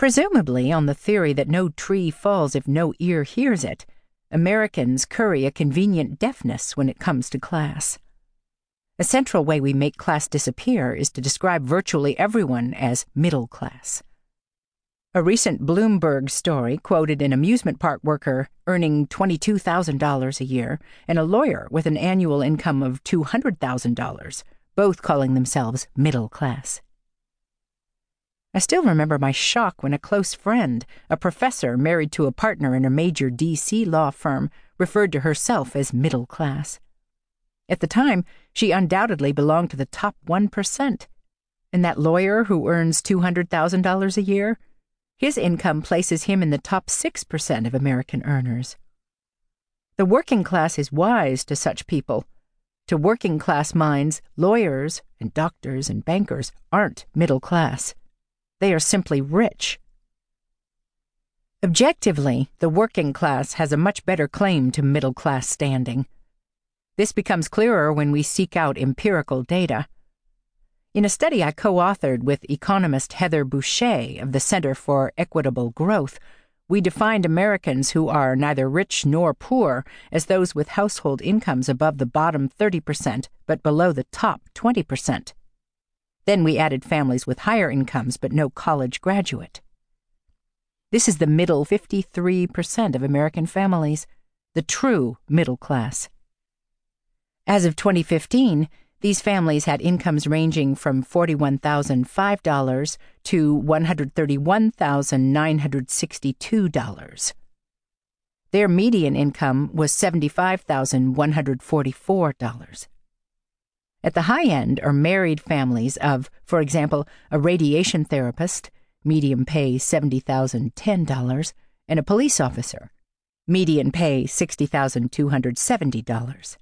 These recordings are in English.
Presumably, on the theory that no tree falls if no ear hears it, Americans curry a convenient deafness when it comes to class. A central way we make class disappear is to describe virtually everyone as middle class. A recent Bloomberg story quoted an amusement park worker earning $22,000 a year and a lawyer with an annual income of $200,000, both calling themselves middle class. I still remember my shock when a close friend, a professor married to a partner in a major D.C. law firm, referred to herself as middle class. At the time, she undoubtedly belonged to the top 1%. And that lawyer who earns $200,000 a year? His income places him in the top 6% of American earners. The working class is wise to such people. To working class minds, lawyers and doctors and bankers aren't middle class. They are simply rich. Objectively, the working class has a much better claim to middle class standing. This becomes clearer when we seek out empirical data. In a study I co authored with economist Heather Boushey of the Center for Equitable Growth, we defined Americans who are neither rich nor poor as those with household incomes above the bottom 30% but below the top 20%. Then we added families with higher incomes but no college graduate. This is the middle 53% of American families, the true middle class. As of 2015, these families had incomes ranging from $41,005 to $131,962. Their median income was $75,144. At the high end are married families of, for example, a radiation therapist, median pay $70,010, and a police officer, median pay $60,270.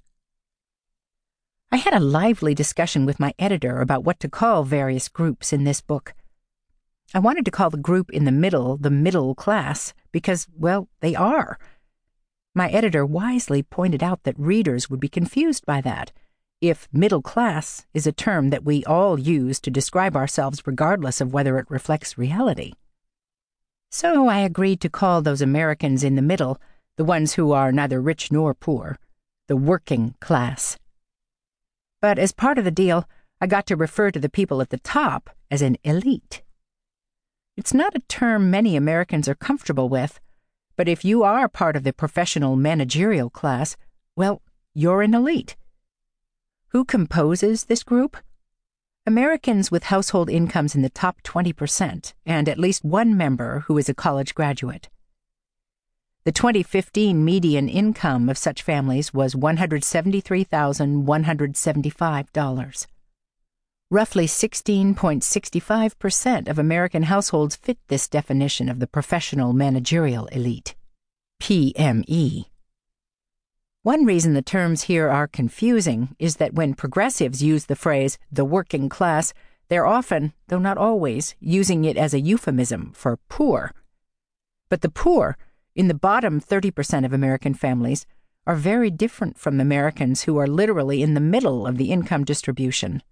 I had a lively discussion with my editor about what to call various groups in this book. I wanted to call the group in the middle the middle class because, well, they are. My editor wisely pointed out that readers would be confused by that if middle class is a term that we all use to describe ourselves regardless of whether it reflects reality. So I agreed to call those Americans in the middle, the ones who are neither rich nor poor, the working class. But as part of the deal, I got to refer to the people at the top as an elite. It's not a term many Americans are comfortable with, but if you are part of the professional managerial class, well, you're an elite. Who composes this group? Americans with household incomes in the top 20% and at least one member who is a college graduate. The 2015 median income of such families was $173,175. Roughly 16.65% of American households fit this definition of the professional managerial elite. PME. One reason the terms here are confusing is that when progressives use the phrase the working class, they're often, though not always, using it as a euphemism for poor. But the poor, in the bottom 30% of American families, are very different from Americans who are literally in the middle of the income distribution.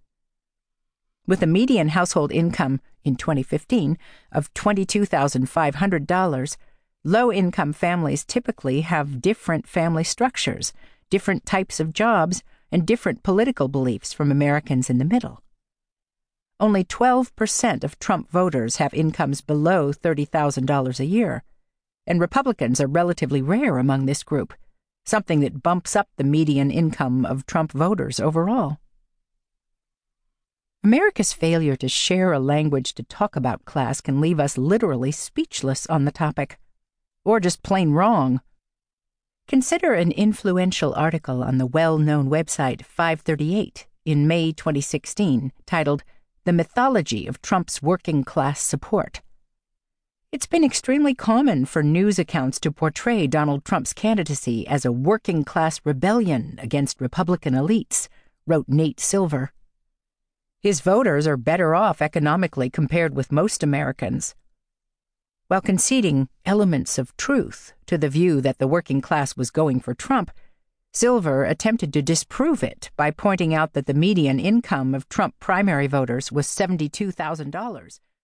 With a median household income in 2015 of $22,500, Low income families typically have different family structures, different types of jobs, and different political beliefs from Americans in the middle. Only 12% of Trump voters have incomes below $30,000 a year, and Republicans are relatively rare among this group, something that bumps up the median income of Trump voters overall. America's failure to share a language to talk about class can leave us literally speechless on the topic or just plain wrong. Consider an influential article on the well known website 538 in May 2016 titled The Mythology of Trump's Working Class Support. It's been extremely common for news accounts to portray Donald Trump's candidacy as a working class rebellion against Republican elites, wrote Nate Silver. His voters are better off economically compared with most Americans while conceding elements of truth to the view that the working class was going for Trump, Silver attempted to disprove it by pointing out that the median income of Trump primary voters was $72,000.